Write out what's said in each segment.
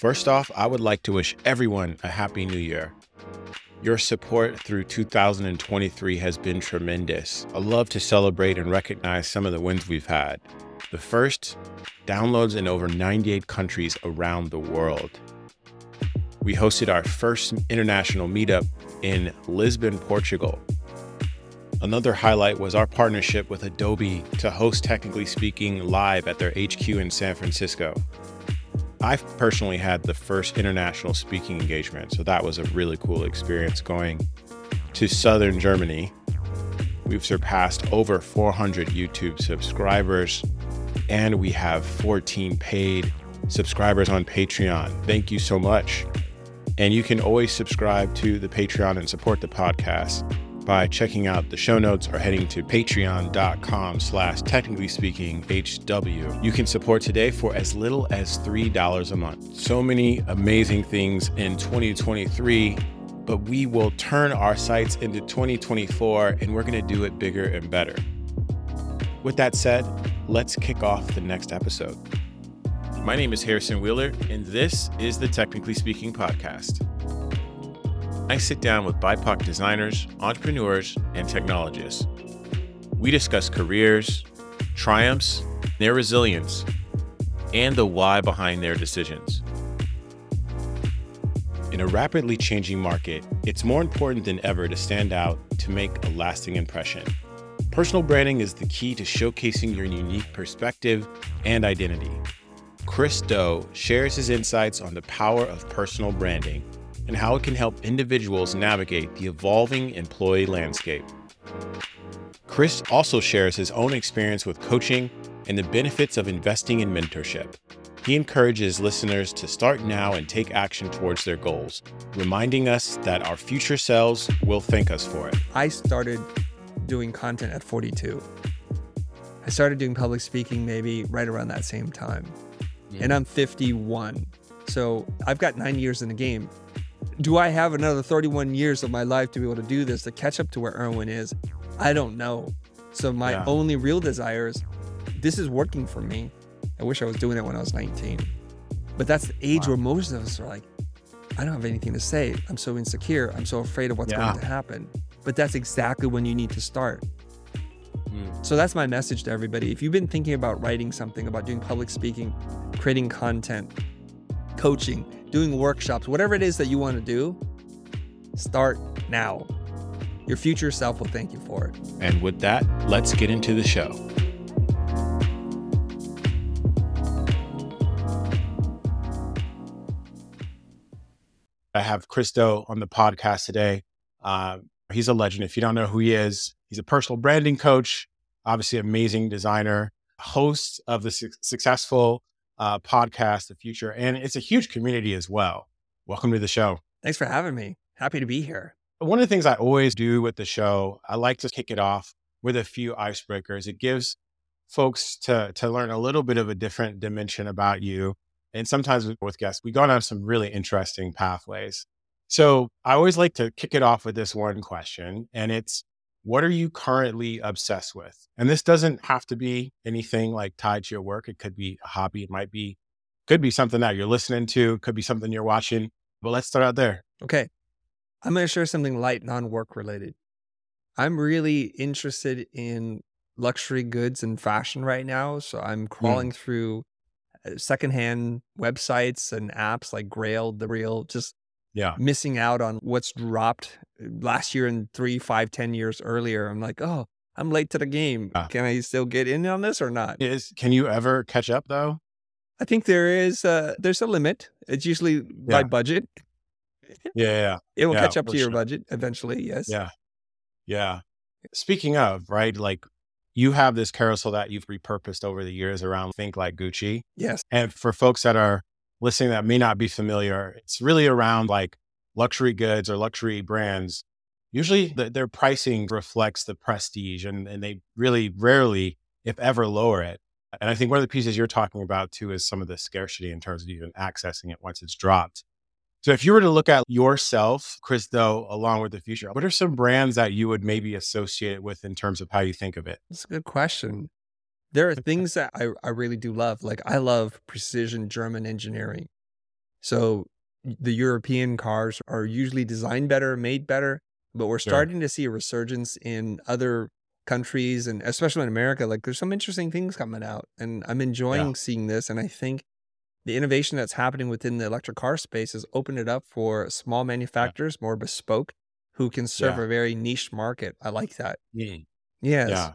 First off, I would like to wish everyone a happy new year. Your support through 2023 has been tremendous. I love to celebrate and recognize some of the wins we've had. The first, downloads in over 98 countries around the world. We hosted our first international meetup in Lisbon, Portugal. Another highlight was our partnership with Adobe to host Technically Speaking live at their HQ in San Francisco. I've personally had the first international speaking engagement, so that was a really cool experience going to southern Germany. We've surpassed over 400 YouTube subscribers, and we have 14 paid subscribers on Patreon. Thank you so much. And you can always subscribe to the Patreon and support the podcast by checking out the show notes or heading to patreon.com slash technically speaking HW. You can support today for as little as $3 a month. So many amazing things in 2023, but we will turn our sights into 2024 and we're going to do it bigger and better. With that said, let's kick off the next episode. My name is Harrison Wheeler, and this is the Technically Speaking Podcast. I sit down with BIPOC designers, entrepreneurs, and technologists. We discuss careers, triumphs, their resilience, and the why behind their decisions. In a rapidly changing market, it's more important than ever to stand out to make a lasting impression. Personal branding is the key to showcasing your unique perspective and identity. Chris Do shares his insights on the power of personal branding and how it can help individuals navigate the evolving employee landscape. Chris also shares his own experience with coaching and the benefits of investing in mentorship. He encourages listeners to start now and take action towards their goals, reminding us that our future selves will thank us for it. I started doing content at 42. I started doing public speaking maybe right around that same time. Mm. And I'm 51. So I've got nine years in the game do I have another 31 years of my life to be able to do this to catch up to where Erwin is? I don't know. So my yeah. only real desire is this is working for me. I wish I was doing it when I was 19. But that's the age wow. where most of us are like, I don't have anything to say. I'm so insecure. I'm so afraid of what's yeah. going to happen. But that's exactly when you need to start. Mm. So that's my message to everybody. If you've been thinking about writing something, about doing public speaking, creating content, coaching, doing workshops, whatever it is that you want to do, start now. Your future self will thank you for it. And with that, let's get into the show. I have Chris Do on the podcast today. Uh, he's a legend. If you don't know who he is, he's a personal branding coach, obviously amazing designer, host of the su- successful uh, podcast, the Futur, and it's a huge community as well. Welcome to the show. Thanks for having me. Happy to be here. One of the things I always do with the show, I like to kick it off with a few icebreakers. It gives folks to to learn a little bit of a different dimension about you. And sometimes with guests, we go down some really interesting pathways. So I always like to kick it off with this one question, and it's what are you currently obsessed with? And this doesn't have to be anything like tied to your work. It could be a hobby. It might be, could be something that you're listening to, could be something you're watching. But let's start out there. Okay. I'm going to share something light, non work related. I'm really interested in luxury goods and fashion right now. So I'm crawling mm. through uh, secondhand websites and apps like Grail, The Real, just yeah. missing out on what's dropped uh, last year and three five ten years earlier. I'm like oh i'm late to the game. Can i still get in on this or not? Is can you ever catch up though? I think there is uh there's a limit. It's usually yeah. by budget. Yeah, yeah. it will yeah, catch up to your sure. budget eventually yes. Yeah. Yeah. Speaking of right like you have this carousel that you've repurposed over the years around think like gucci. Yes. And for folks that are listening that may not be familiar, it's really around like luxury goods or luxury brands. Usually the, their pricing reflects the prestige and, and they really rarely, if ever, lower it. And I think one of the pieces you're talking about too is some of the scarcity in terms of even accessing it once it's dropped. So if you were to look at yourself, Chris though, along with the Futur, what are some brands that you would maybe associate it with in terms of how you think of it? That's a good question there are things that I, I really do love. Like I love precision German engineering. So the European cars are usually designed better, made better, but we're Sure. starting to see a resurgence in other countries and especially in America. Like there's some interesting things coming out and I'm enjoying seeing this. And I think the innovation that's happening within the electric car space has opened it up for small manufacturers, more bespoke, who can serve Yeah. a very niche market. I like that. Mm. Yes. Yeah.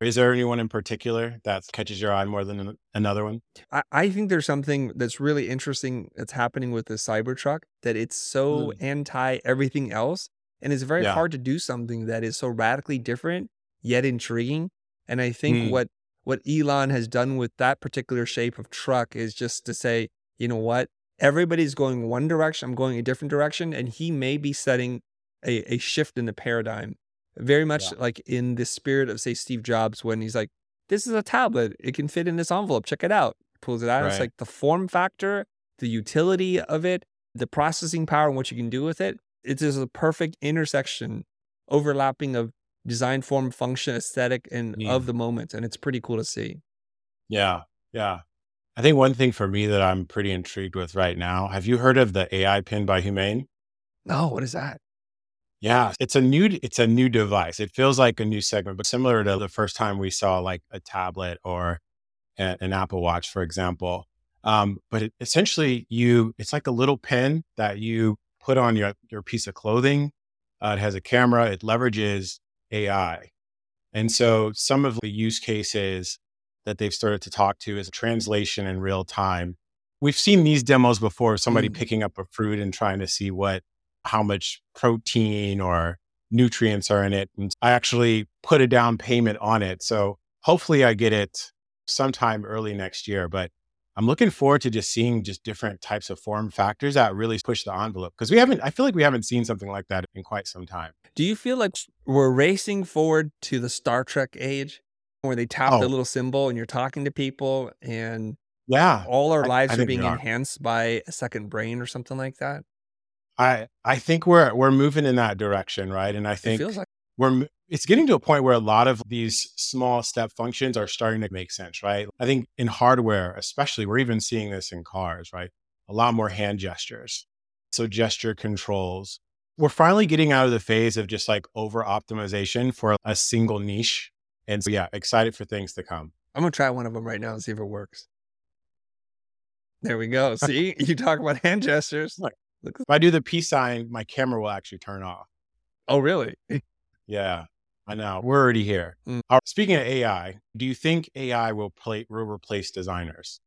Is there anyone in particular that catches your eye more than another one? I, I think there's something that's really interesting that's happening with the Cybertruck that it's so Mm. anti everything else. And it's very Yeah. hard to do something that is so radically different yet intriguing. And I think Mm. what what Elon has done with that particular shape of truck is just to say, you know what? Everybody's going one direction, I'm going a different direction. And he may be setting a, a shift in the paradigm. Very much Yeah. like in the spirit of, say, Steve Jobs, when he's like, this is a tablet. It can fit in this envelope. Check it out. Pulls it out. It's like the form factor, the utility of it, the processing power, and what you can do with it. It is a perfect intersection, overlapping of design, form, function, aesthetic, and Mm. of the moment. And it's pretty cool to see. Yeah. Yeah. I think one thing for me that I'm pretty intrigued with right now, have you heard of the AI pin by Humane? No, what is that? Yeah, it's a new it's a new device. It feels like a new segment, but similar to the first time we saw like a tablet or a- an Apple Watch, for example. Um, but it, essentially, you it's like a little pin that you put on your your piece of clothing. Uh, it has a camera. It leverages AI, and so some of the use cases that they've started to talk to is translation in real time. We've seen these demos before. Somebody Mm. picking up a fruit and trying to see what how much protein or nutrients are in it. And I actually put a down payment on it. So hopefully I get it sometime early next year. But I'm looking forward to just seeing just different types of form factors that really push the envelope. Because we haven't, I feel like we haven't seen something like that in quite some time. Do you feel like we're racing forward to the Star Trek age where they tap the Oh. little symbol and you're talking to people and Yeah. all our lives I are think we being are. enhanced by a second brain or something like that? I, I think we're, we're moving in that direction. Right. And I It think feels like we're it's getting to a point where a lot of these small step functions are starting to make sense, right? I think in hardware, especially, we're even seeing this in cars, right? A lot more hand gestures. So gesture controls. We're finally getting out of the phase of just like over optimization for a single niche. And so, yeah, excited for things to come. I'm gonna try one of them right now and see if it works. There we go. See, you talk about hand gestures. Look. If I do the peace sign, my camera will actually turn off. Oh, really? Yeah, I know. We're already here. Mm. Speaking of AI, do you think AI will play will replace designers?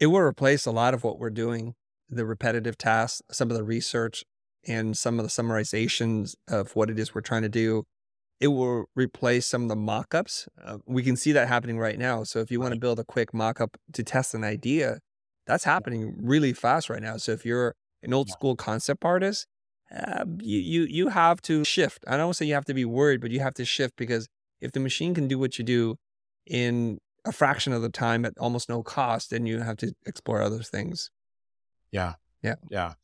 It will replace a lot of what we're doing, the repetitive tasks, some of the research, and some of the summarizations of what it is we're trying to do. It will replace some of the mock-ups. Uh, we can see that happening right now. So if you want to build a quick mock-up to test an idea, that's happening really fast right now. So if you're an old school concept artist, uh, you you you have to shift. I don't say you have to be worried, but you have to shift because if the machine can do what you do in a fraction of the time at almost no cost, then you have to explore other things. Yeah. Yeah. Yeah.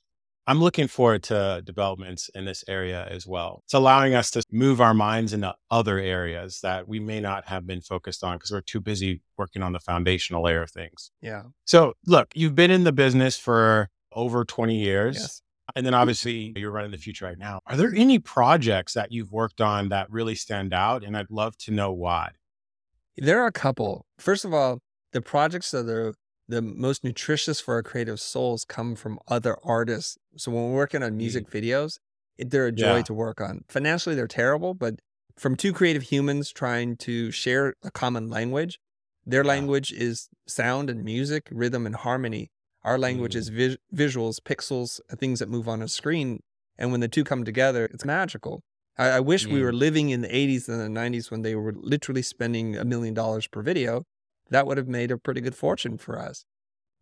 I'm looking forward to developments in this area as well. It's allowing us to move our minds into other areas that we may not have been focused on because we're too busy working on the foundational layer of things. Yeah. So, look, you've been in the business for over 20 years. Yes. And then obviously you're running the Futur right now. Are there any projects that you've worked on that really stand out? And I'd love to know why. There are a couple. First of all, the projects that are the most nutritious for our creative souls come from other artists. So when we're working on mm. music videos, it, they're a joy Yeah. to work on. Financially, they're terrible, but from two creative humans trying to share a common language, their Yeah. language is sound and music, rhythm and harmony. Our language Mm. is vis- visuals, pixels, uh, things that move on a screen. And when the two come together, it's magical. I, I wish we Mm. were living in the 80s and the 90s when they were literally spending a million dollars per video. That would have made a pretty good fortune for us.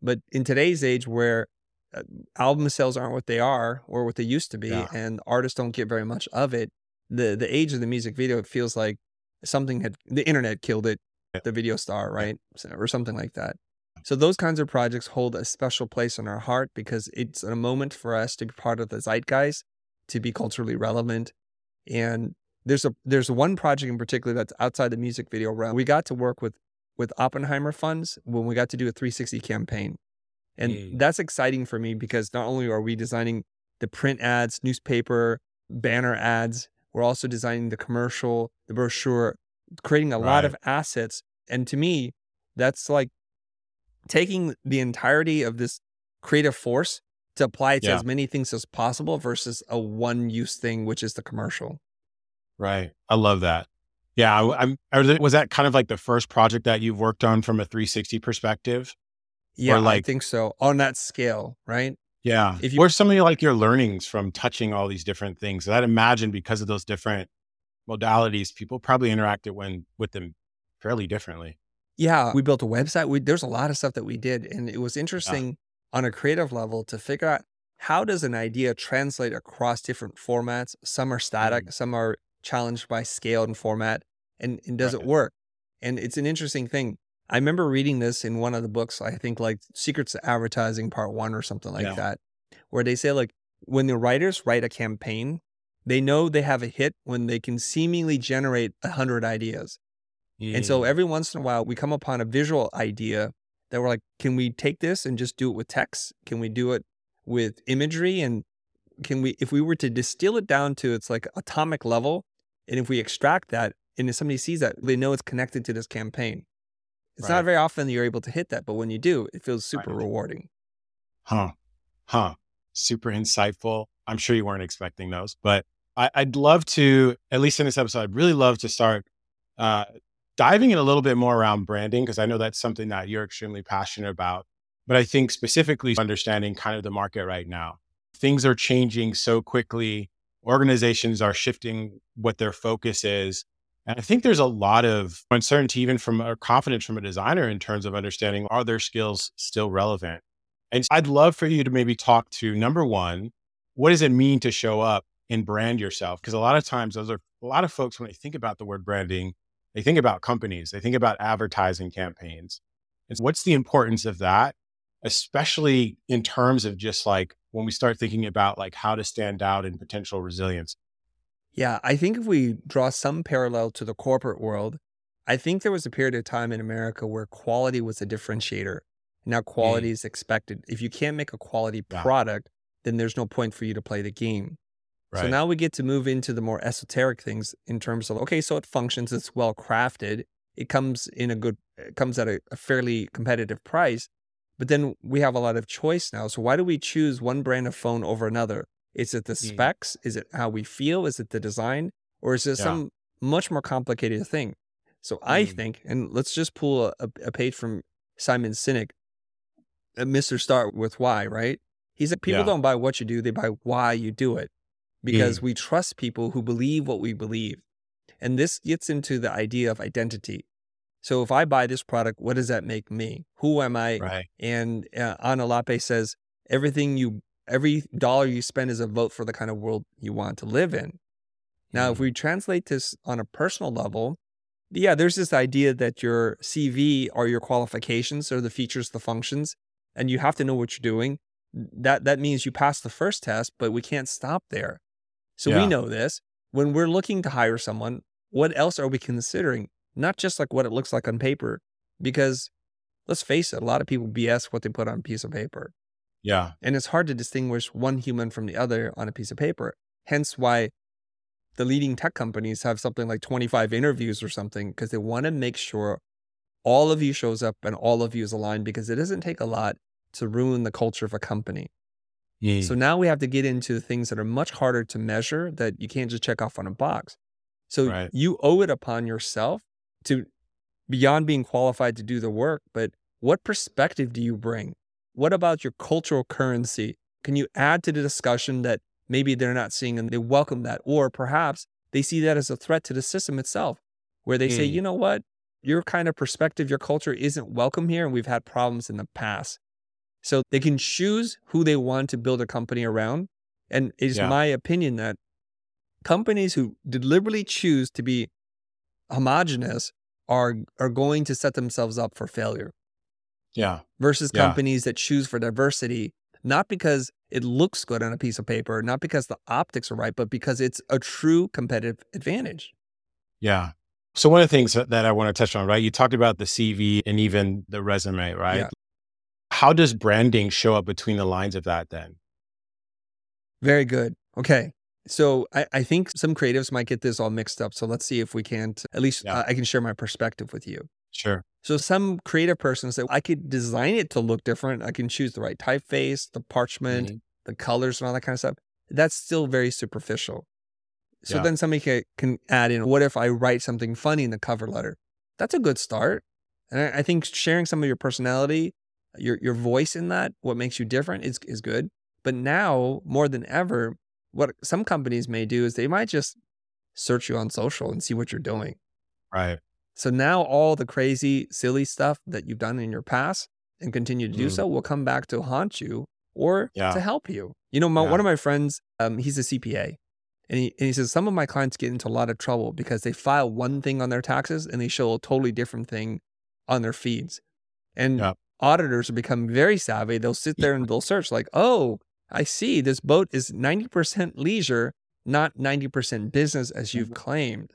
But in today's age where uh, album sales aren't what they are or what they used to be, Yeah. and artists don't get very much of it, the, the age of the music video, it feels like something had, the internet killed it, the video star, right? So- or something like that. So those kinds of projects hold a special place in our heart because it's a moment for us to be part of the zeitgeist, to be culturally relevant. And there's a there's one project in particular that's outside the music video realm. We got to work with with Oppenheimer funds when we got to do a 360 campaign. And Mm. that's exciting for me because not only are we designing the print ads, newspaper, banner ads, we're also designing the commercial, the brochure, creating a lot of assets. And to me, that's like taking the entirety of this creative force to apply it to Yeah. as many things as possible versus a one use thing, which is the commercial. Right. I love that. Yeah. I, I'm, was that kind of like the first project that you've worked on from a 360 perspective? Yeah, I like- think so. On that scale, right? Yeah. If you- what are some of your, like your learnings from touching all these different things? I'd imagine because of those different modalities, people probably interacted when with them fairly differently. Yeah, we built a website. We, there's a lot of stuff that we did, and it was interesting on a creative level to figure out how does an idea translate across different formats. Some are static, Mm. some are challenged by scale and format, and, and does it work? And it's an interesting thing. I remember reading this in one of the books. I think like Secrets of Advertising Part One or something like Yeah. that, where they say like when the writers write a campaign, they know they have a hit when they can seemingly generate a hundred ideas. And so every once in a while, we come upon a visual idea that we're like, can we take this and just do it with text? Can we do it with imagery? And can we, if we were to distill it down to its like atomic level, and if we extract that, and if somebody sees that, they know it's connected to this campaign. It's Right. not very often that you're able to hit that, but when you do, it feels super Right. rewarding. Huh. Huh. Super insightful. I'm sure you weren't expecting those, but I, I'd love to, at least in this episode, I'd really love to start uh, diving in a little bit more around branding, because I know that's something that you're extremely passionate about. But I think specifically understanding kind of the market right now. Things are changing so quickly. Organizations are shifting what their focus is. And I think there's a lot of uncertainty, even from or confidence from a designer in terms of understanding are their skills still relevant? And I'd love for you to maybe talk to number one, what does it mean to show up and brand yourself? Because a lot of times, those are a lot of folks, when they think about the word branding, they think about companies, they think about advertising campaigns. And so what's the importance of that, especially in terms of just like when we start thinking about like how to stand out in potential resilience? Yeah, I think if we draw some parallel to the corporate world, I think there was a period of time in America where quality was a differentiator. Now mm. quality is expected. If you can't make a quality Yeah. product, then there's no point for you to play the game. So now we get to move into the more esoteric things in terms of okay, so it functions, it's well crafted, it comes in a good, it comes at a, a fairly competitive price, but then we have a lot of choice now. So why do we choose one brand of phone over another? Is it the Mm. specs? Is it how we feel? Is it the design? Or is it Yeah. some much more complicated thing? So I Mm. think, and let's just pull a, a, page from Simon Sinek, uh, Mr. Start with Why, right? He said, people Yeah. don't buy what you do, they buy why you do it because Mm. we trust people who believe what we believe. And this gets into the idea of identity. So if I buy this product, what does that make me? Who am I? right. And uh, Anna Lappé says, everything you, every dollar you spend is a vote for the kind of world you want to live in. Now, if Mm. we translate this on a personal level, yeah, there's this idea that your CV are your qualifications or the features, the functions, and you have to know what you're doing. That that means you pass the first test, but we can't stop there. So Yeah. we know this. When we're looking to hire someone, what else are we considering? Not just like what it looks like on paper, because let's face it, a lot of people BS what they put on a piece of paper. Yeah. And it's hard to distinguish one human from the other on a piece of paper. Hence why the leading tech companies have something like 25 interviews or something because they want to make sure all of you shows up and all of you is aligned because it doesn't take a lot to ruin the culture of a company. Mm. So now we have to get into the things that are much harder to measure that you can't just check off on a box. So Right. you owe it upon yourself to beyond being qualified to do the work, but what perspective do you bring? What about your cultural currency? Can you add to the discussion that maybe they're not seeing and they welcome that? Or perhaps they see that as a threat to the system itself, where they say, Mm. you know what? Your kind of perspective, your culture isn't welcome here, and we've had problems in the past. So they can choose who they want to build a company around. And it is Yeah. my opinion that companies who deliberately choose to be homogenous are are going to set themselves up for failure Yeah. versus Yeah. companies that choose for diversity not because it looks good on a piece of paper not because the optics are right but because it's a true competitive advantage Yeah. So one of the things that that I want to touch on, right? You talked about the CV and even the resume, right? Yeah. How does branding show up between the lines of that then? Very good. Okay. So I, I think some creatives might get this all mixed up. So let's see if we can't, at least Yeah. uh, I can share my perspective with you. Sure. So some creative person say, I could design it to look different. I can choose the right typeface, the parchment, Mhm. the colors and all that kind of stuff. That's still very superficial. So Yeah. then somebody can, can add in, what if I write something funny in the cover letter? That's a good start. And I, I think sharing some of your personality, your your voice in that, what makes you different is is good. But now more than ever, what some companies may do is they might just search you on social and see what you're doing. Right. So now all the crazy, silly stuff that you've done in your past and continue to do Mm. so will come back to haunt you or Yeah. to help you. You know, my, Yeah. one of my friends, um, he's a CPA. And he, and he says, some of my clients get into a lot of trouble because they file one thing on their taxes and they show a totally different thing on their feeds. And Yeah. Auditors are becoming very savvy. They'll sit there and they'll search, like, oh, I see this boat is 90% leisure, not 90% business as you've claimed.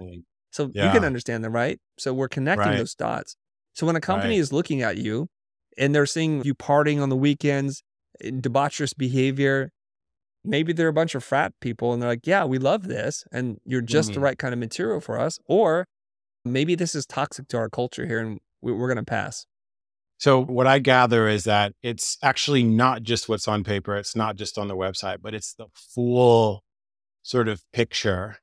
So you can Mm-hmm. Understand them, right? So we're connecting Right. those dots. So when a company Right. is looking at you and they're seeing you partying on the weekends, eh, debaucherous behavior, maybe they're a bunch of frat people and they're like, yeah, we love this. And you're just the Mhm. right kind of material for us. Or maybe this is toxic to our culture here and we're going to pass. So what I gather is that it's actually not just what's on paper. It's not just on the website, but it's the full sort of picture,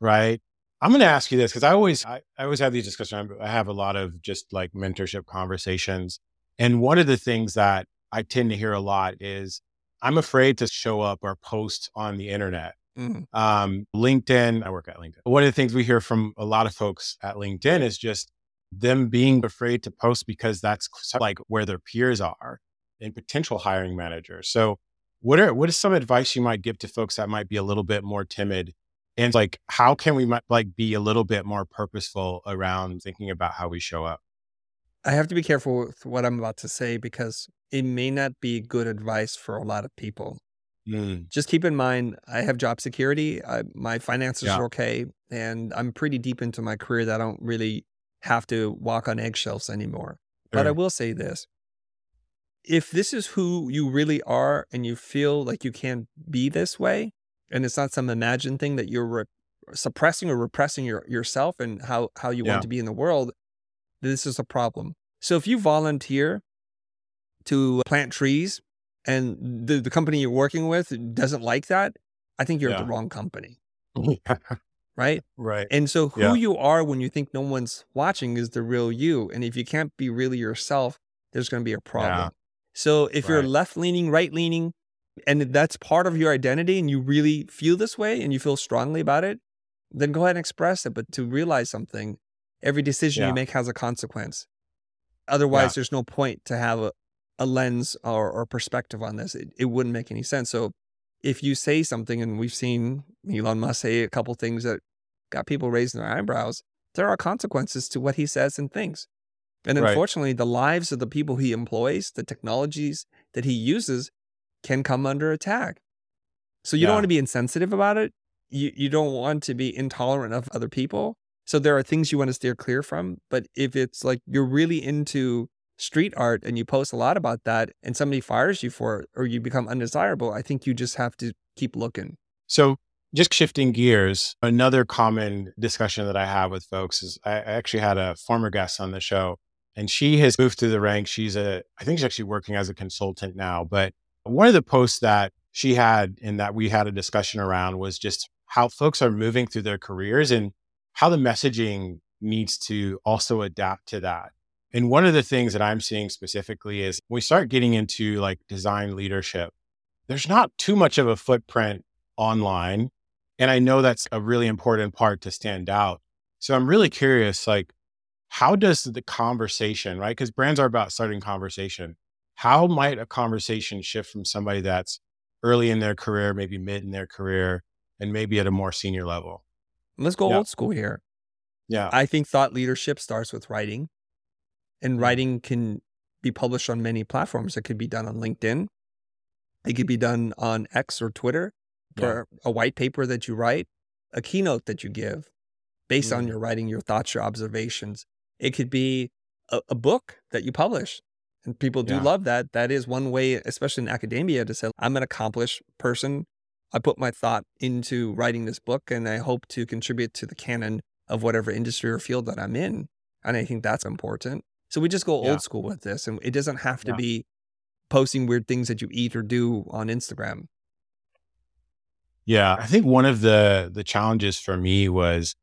right? I'm going to ask you this because I always, I, I always have these discussions. I have a lot of just like mentorship conversations. And one of the things that I tend to hear a lot is I'm afraid to show up or post on the internet. Mhm. Um, LinkedIn, I work at LinkedIn. One of the things we hear from a lot of folks at LinkedIn is just them being afraid to post because that's like where their peers are and potential hiring managers. So what are what is some advice you might give to folks that might be a little bit more timid? And like how can we might like be a little bit more purposeful around thinking about how we show up? I have to be careful with what I'm about to say because it may not be good advice for a lot of people. Mm, just keep in mind i have job security I, my finances Yeah. are okay and i'm pretty deep into my career that i don't really have to walk on eggshells anymore. But i will say this. If this is who you really are and you feel like you can't be this way and it's not some imagined thing that you're re- suppressing or repressing your, yourself and how, how you Yeah. want to be in the world this is a problem. So if you volunteer to plant trees and the, the company you're working with doesn't like that, I think you're at the wrong company, right? right. And so who Yeah. you are when you think no one's watching is the real you. And if you can't be really yourself, there's going to be a problem. So if you're left leaning, right leaning, and that's part of your identity and you really feel this way and you feel strongly about it, then go ahead and express it. But to realize something, every decision Yeah. you make has a consequence. Otherwise, there's no point to have a, a lens or, or perspective on this. It, it wouldn't make any sense. So if you say something, and we've seen Elon Musk say a couple things that got people raising their eyebrows, there are consequences to what he says and thinks. And Right. unfortunately, the lives of the people he employs, the technologies that he uses, can come under attack. So you don't want to be insensitive about it. You you don't want to be intolerant of other people. So there are things you want to steer clear from. But if it's like you're really into street art and you post a lot about that and somebody fires you for it or you become undesirable, I think you just have to keep looking. So just shifting gears, another common discussion that I have with folks is I actually had a former guest on the show and she has moved through the ranks. She's a, I think she's actually working as a consultant now. But one of the posts that she had and that we had a discussion around was just how folks are moving through their careers and how the messaging needs to also adapt to that. And one of the things that I'm seeing specifically is when we start getting into like design leadership, there's not too much of a footprint online. And I know that's a really important part to stand out. So I'm really curious, like, how does the conversation, right? Because brands are about starting conversation. How might a conversation shift from somebody that's early in their career, maybe mid in their career, and maybe at a more senior level? Let's go Yeah. old school here. Yeah. I think thought leadership starts with writing, and writing can be published on many platforms. It could be done on LinkedIn, it could be done on X or Twitter Yeah. for a white paper that you write, a keynote that you give based on Mm. your writing, your thoughts, your observations. It could be a, a book that you publish. And people do Yeah. love that. That is one way, especially in academia, to say, I'm an accomplished person. I put my thought into writing this book and I hope to contribute to the canon of whatever industry or field that I'm in. And I think that's important. So we just go Yeah. old school with this. And it doesn't have to Yeah. be posting weird things that you eat or do on Instagram. Yeah, I think one of the the challenges for me was,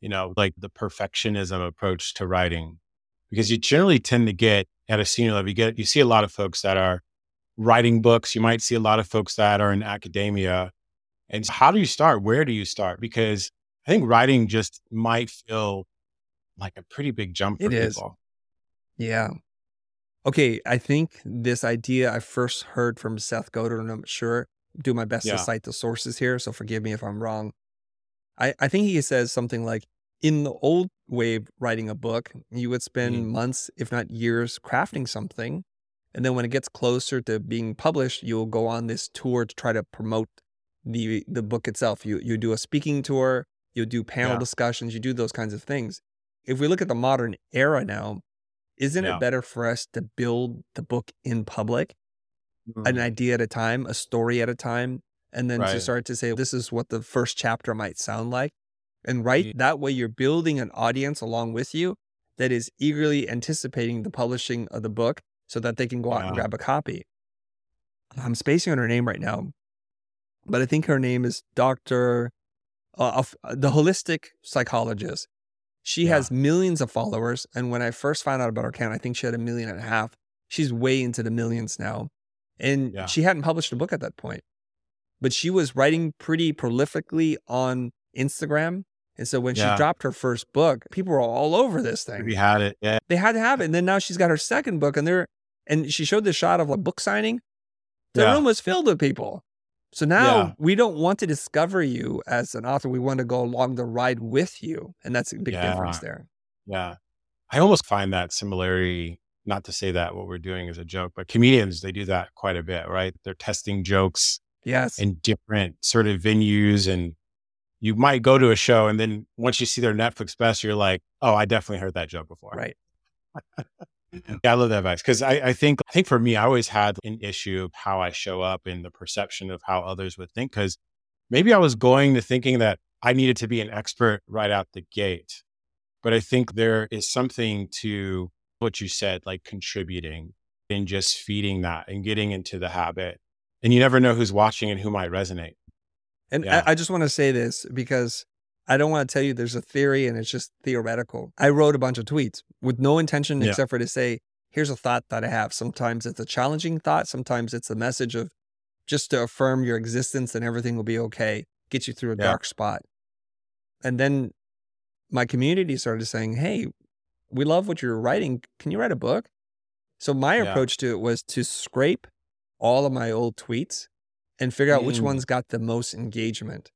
you know, like the perfectionism approach to writing, because you generally tend to get at a senior level, you get you see a lot of folks that are writing books. You might see a lot of folks that are in academia, and how do you start? Where do you start? Because I think writing just might feel like a pretty big jump for It is. Yeah. Okay. I think this idea I first heard from Seth Godin, and I'm sure do my best Yeah. to cite the sources here. So forgive me if I'm wrong. I, I think he says something like in the old way of writing a book, you would spend Mhm. months, if not years, crafting something. And then when it gets closer to being published, you'll go on this tour to try to promote the the book itself. You you do a speaking tour, you do panel Yeah. discussions, you do those kinds of things. If we look at the modern era now, isn't Yeah. it better for us to build the book in public, an Mhm. idea at a time, a story at a time, and then to start to say, this is what the first chapter might sound like? And right Ye- that way, you're building an audience along with you that is eagerly anticipating the publishing of the book so that they can go out and grab a copy. I'm spacing on her name right now, but I think her name is Dr. Uh, of- the holistic psychologist. She Yeah. has millions of followers. And when I first found out about her account, I think she had a million and a half. She's way into the millions now. And Yeah. she hadn't published a book at that point, but she was writing pretty prolifically on Instagram. And so when Yeah. she dropped her first book, people were all over this thing We had it. Yeah. they had to have it. And then now she's got her second book, and they're and she showed the shot of like book signing. The room was filled with people. So now Yeah. we don't want to discover you as an author. We want to go along the ride with you, and that's a big difference there. Yeah. I almost find that similarity, not to say that what we're doing is a joke, but comedians, they do that quite a bit, right? They're testing jokes Yes, in different sort of venues. And you might go to a show and then once you see their Netflix best, you're like, oh, I definitely heard that joke before. right. Yeah, I love that advice. Cause I, I think, I think for me, I always had an issue of how I show up and the perception of how others would think. Cause maybe I was going to thinking that I needed to be an expert right out the gate. But I think there is something to what you said, like contributing and just feeding that and getting into the habit. And you never know who's watching and who might resonate. And Yeah. I, I just want to say this because I don't want to tell you there's a theory and it's just theoretical. I wrote a bunch of tweets with no intention Yeah. except for to say, here's a thought that I have. Sometimes it's a challenging thought, sometimes it's a message of just to affirm your existence and everything will be okay, get you through a Yeah. dark spot. And then my community started saying, hey, we love what you're writing. Can you write a book? So my Yeah. approach to it was to scrape all of my old tweets and figure out which Mm. ones got the most engagement.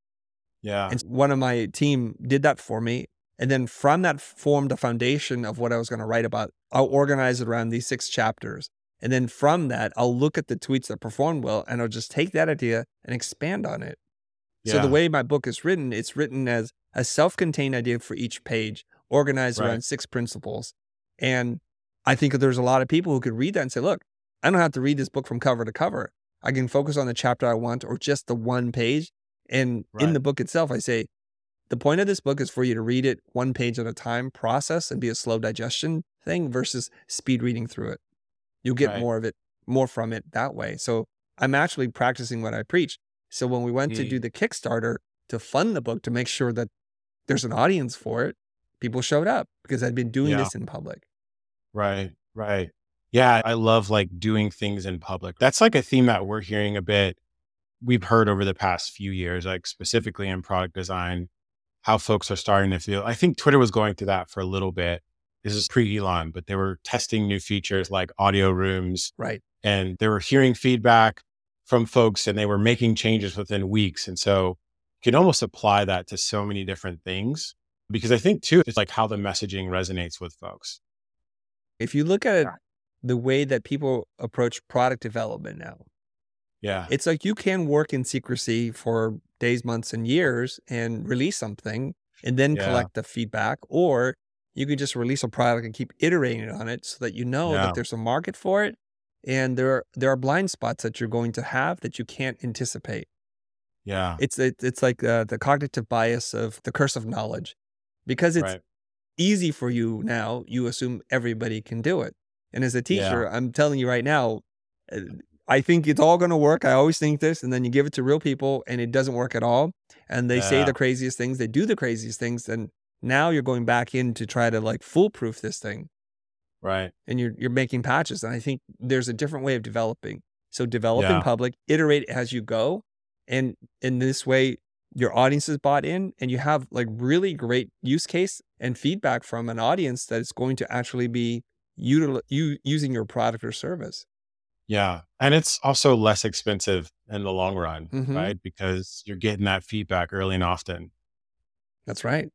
Yeah. And one of my team did that for me. And then from that formed a foundation of what I was going to write about. I'll organize it around these six chapters. And then from that, I'll look at the tweets that performed well and I'll just take that idea and expand on it. So the way my book is written, it's written as a self-contained idea for each page, organized Right. around six principles. And I think that there's a lot of people who could read that and say, look, I don't have to read this book from cover to cover. I can focus on the chapter I want or just the one page. And in the book itself, I say, the point of this book is for you to read it one page at a time, process and be a slow digestion thing versus speed reading through it. You'll get Right. more of it, more from it that way. So I'm actually practicing what I preach. So when we went to Mm. do the Kickstarter to fund the book to make sure that there's an audience for it, people showed up because I'd been doing Yeah. this in public. Right, right. Yeah, I love like doing things in public. That's like a theme that we're hearing a bit. We've heard over the past few years, like specifically in product design, how folks are starting to feel. I think Twitter was going through that for a little bit. This is pre Elon, but they were testing new features like audio rooms Right. and they were hearing feedback from folks and they were making changes within weeks. And so you can almost apply that to so many different things because I think too, it's like how the messaging resonates with folks. If you look at the way that people approach product development now, Yeah. it's like you can work in secrecy for days, months, and years and release something and then Yeah. collect the feedback, or you can just release a product and keep iterating on it so that you know Yeah. that there's a market for it and there are, there are blind spots that you're going to have that you can't anticipate. Yeah. It's it, it's like uh, the cognitive bias of the curse of knowledge. Because it's right. easy for you now, you assume everybody can do it. And as a Yeah. teacher, I'm telling you right now, uh, I think it's all going to work. I always think this, and then you give it to real people, and it doesn't work at all. And they say the craziest things, they do the craziest things, and now you're going back in to try to like foolproof this thing, Right. and you're you're making patches. And I think there's a different way of developing. So develop in public, iterate as you go, and in this way, your audience is bought in, and you have like really great use case and feedback from an audience that is going to actually be util- you using your product or service. Yeah. And it's also less expensive in the long run, Mhm. right? Because you're getting that feedback early and often. That's right.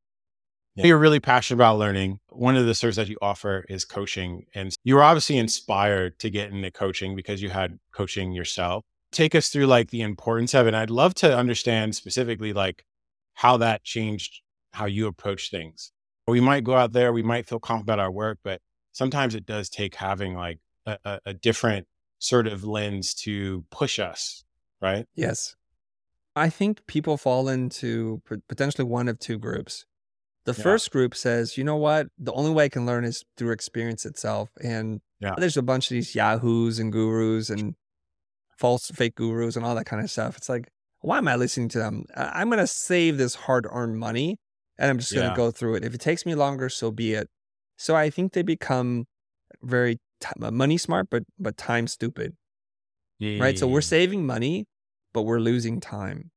You're really passionate about learning. One of the services that you offer is coaching. And you were obviously inspired to get into coaching because you had coaching yourself. Take us through like the importance of it. I'd love to understand specifically like how that changed how you approach things. We might go out there, we might feel confident about our work, but sometimes it does take having like a, a, a different sort of lens to push us, right? Yes. I think people fall into potentially one of two groups. The Yeah. first group says, you know what? The only way I can learn is through experience itself. And Yeah. there's a bunch of these yahoos and gurus and false fake gurus and all that kind of stuff. It's like, why am I listening to them? I'm going to save this hard earned money and I'm just going to Yeah. go through it. If it takes me longer, so be it. So I think they become very Uh, money smart, but but time stupid right? So we're saving money, but we're losing time.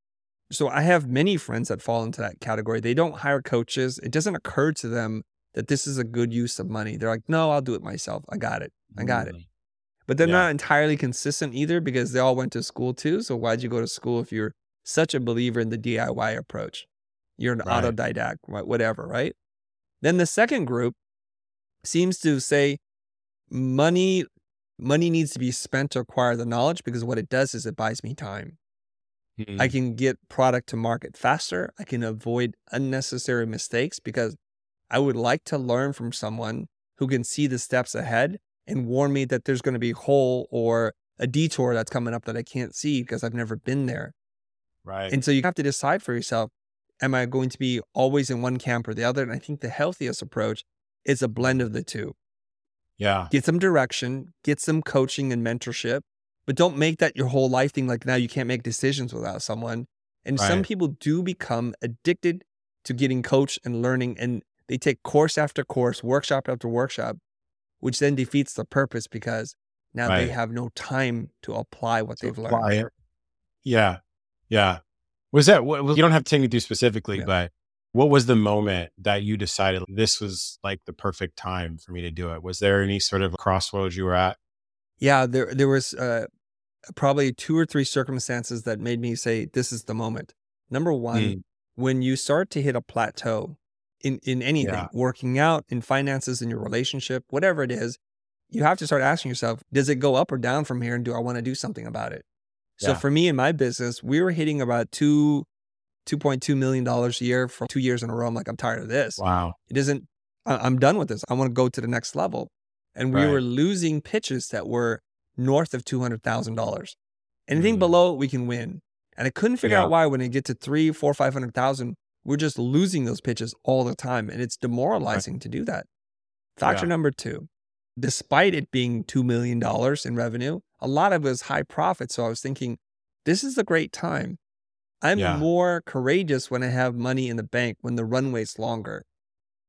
So I have many friends that fall into that category. They don't hire coaches. It doesn't occur to them that this is a good use of money. They're like, no, I'll do it myself. I got it. I got it. But they're Yeah. not entirely consistent either because they all went to school too. So why'd you go to school if you're such a believer in the DIY approach? You're an Right. autodidact, whatever, right? Then the second group seems to say money money needs to be spent to acquire the knowledge because what it does is it buys me time. Mm. I can get product to market faster. I can avoid unnecessary mistakes because I would like to learn from someone who can see the steps ahead and warn me that there's going to be a hole or a detour that's coming up that I can't see because I've never been there. right. And so you have to decide for yourself am I going to be always in one camp or the other? And I think the healthiest approach is a blend of the two. Yeah. Get some direction, get some coaching and mentorship, but don't make that your whole life thing. Like now you can't make decisions without someone. And some people do become addicted to getting coached and learning, and they take course after course, workshop after workshop, which then defeats the purpose because now they have no time to apply what to they've apply learned. it. Yeah. Yeah. Was that what you don't have to take me through specifically, Yeah. but what was the moment that you decided this was like the perfect time for me to do it? Was there any sort of crossroads you were at? Yeah, there there was uh, probably two or three circumstances that made me say this is the moment. Number one, Mm. when you start to hit a plateau in in anything, Yeah. working out, in finances, in your relationship, whatever it is, you have to start asking yourself, does it go up or down from here, and do I want to do something about it? So Yeah. for me in my business, we were hitting about two. $2.2 million a year for two years in a row. I'm like, I'm tired of this Wow. it isn't i'm done with this i want to go to the next level and we Right. were losing pitches that were north of $200000 anything Mm. below we can win and i couldn't figure Yeah. out why when it get to three four five hundred thousand we're just losing those pitches all the time and it's demoralizing to do that factor Yeah. number two despite it being $2 million in revenue a lot of it was high profit so i was thinking this is a great time i'm Yeah. more courageous when i have money in the bank when the runway's longer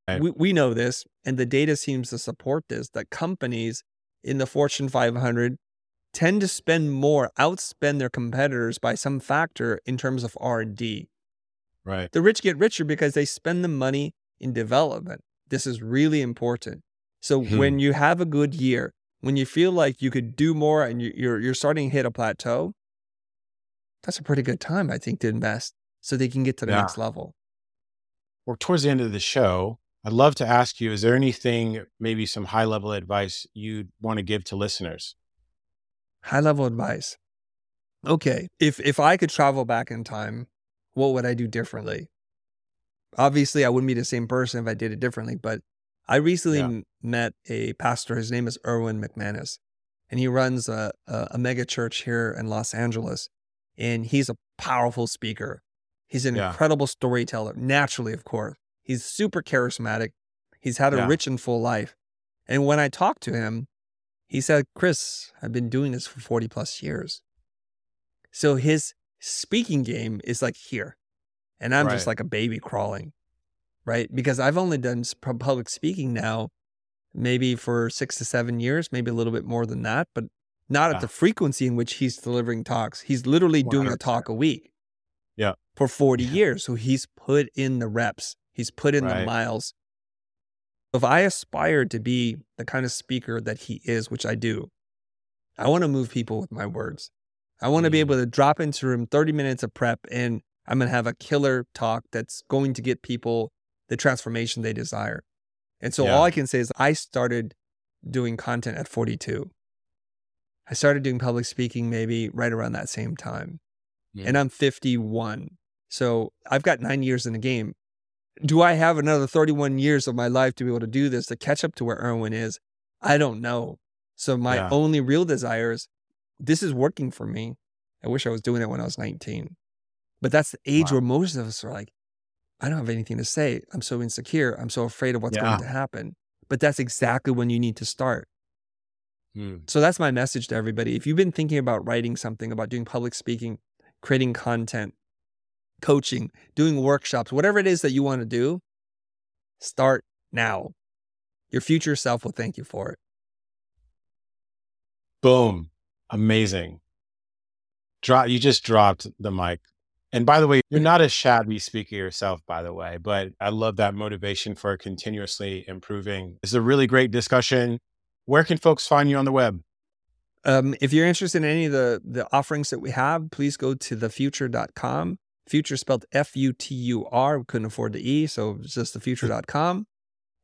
Right. we, we know this and the data seems to support this that companies in the fortune 500 tend to spend more outspend their competitors by some factor in terms of r&d Right. the rich get richer because they spend the money in development this is really important so Hmm. when you have a good year when you feel like you could do more and you- you're, you're starting to hit a plateau that's a pretty good time i think to invest so they can get to the Yeah. next level Well, towards the end of the show, I'd love to ask you, is there anything, maybe some high level advice you'd want to give to listeners? high level advice. Okay, if if I could travel back in time, what would I do differently? Obviously, I wouldn't be the same person if I did it differently, but I recently Yeah. met a pastor. His name is Erwin McManus, and he runs a, a, a mega church here in Los Angeles. And he's a powerful speaker. He's an Yeah. incredible storyteller, naturally, of course. He's super charismatic. He's had a Yeah. rich and full life. And when I talked to him, he said, Chris, I've been doing this for 40 plus years. So his speaking game is like here. And I'm just like a baby crawling, right? Because I've only done public speaking now, maybe for six to seven years, maybe a little bit more than that, but not Yeah. at the frequency in which he's delivering talks. He's literally doing a talk a week. Yeah. For 40 years. So he's put in the reps, he's put in the miles. If I aspire to be the kind of speaker that he is, which I do, I want to move people with my words. I want to be Mm. able to drop into a room 30 minutes of prep and I'm going to have a killer talk that's going to get people the transformation they desire. And so Yeah. all I can say is I started doing content at 42. I started doing public speaking maybe right around that same time. Mm. And I'm 51. So I've got nine years in the game. Do I have another 31 years of my life to be able to do this to catch up to where Erwin is? I don't know. So my Yeah. only real desire is this is working for me. I wish I was doing it when I was 19. But that's the age Wow. where most of us are like, I don't have anything to say. I'm so insecure. I'm so afraid of what's Yeah. going to happen. But that's exactly when you need to start. Mm. So that's my message to everybody. If you've been thinking about writing something, about doing public speaking, creating content, coaching, doing workshops, whatever it is that you want to do, start now. Your future self will thank you for it. Boom. Amazing. Drop you just dropped the mic. And by the way, you're not a shabby speaker yourself, by the way, but I love that motivation for continuously improving. It's a really great discussion. Where can folks find you on the web? Um, if you're interested in any of the, the offerings that we have, please go to thefutur.com. Futur spelled F U T U R. We couldn't afford the E, so it's just thefutur.com.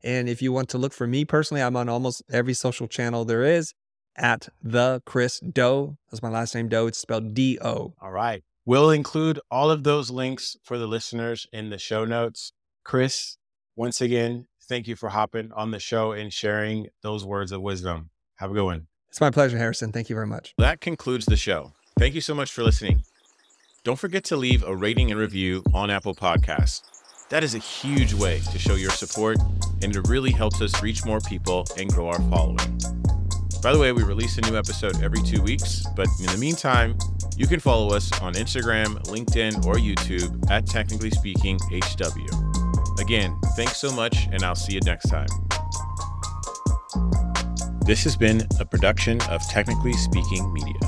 And if you want to look for me personally, I'm on almost every social channel there is at the Chris Do. That's my last name, Do. It's spelled D O. All right. We'll include all of those links for the listeners in the show notes. Chris, once again, thank you for hopping on the show and sharing those words of wisdom. Have a good one. It's my pleasure, Harrison. Thank you very much. That concludes the show. Thank you so much for listening. Don't forget to leave a rating and review on Apple Podcasts. That is a huge way to show your support, and it really helps us reach more people and grow our following. By the way, we release a new episode every two weeks, but in the meantime, you can follow us on Instagram, LinkedIn, or YouTube at Technically Speaking HW. Again, thanks so much, and I'll see you next time. This has been a production of Technically Speaking Media.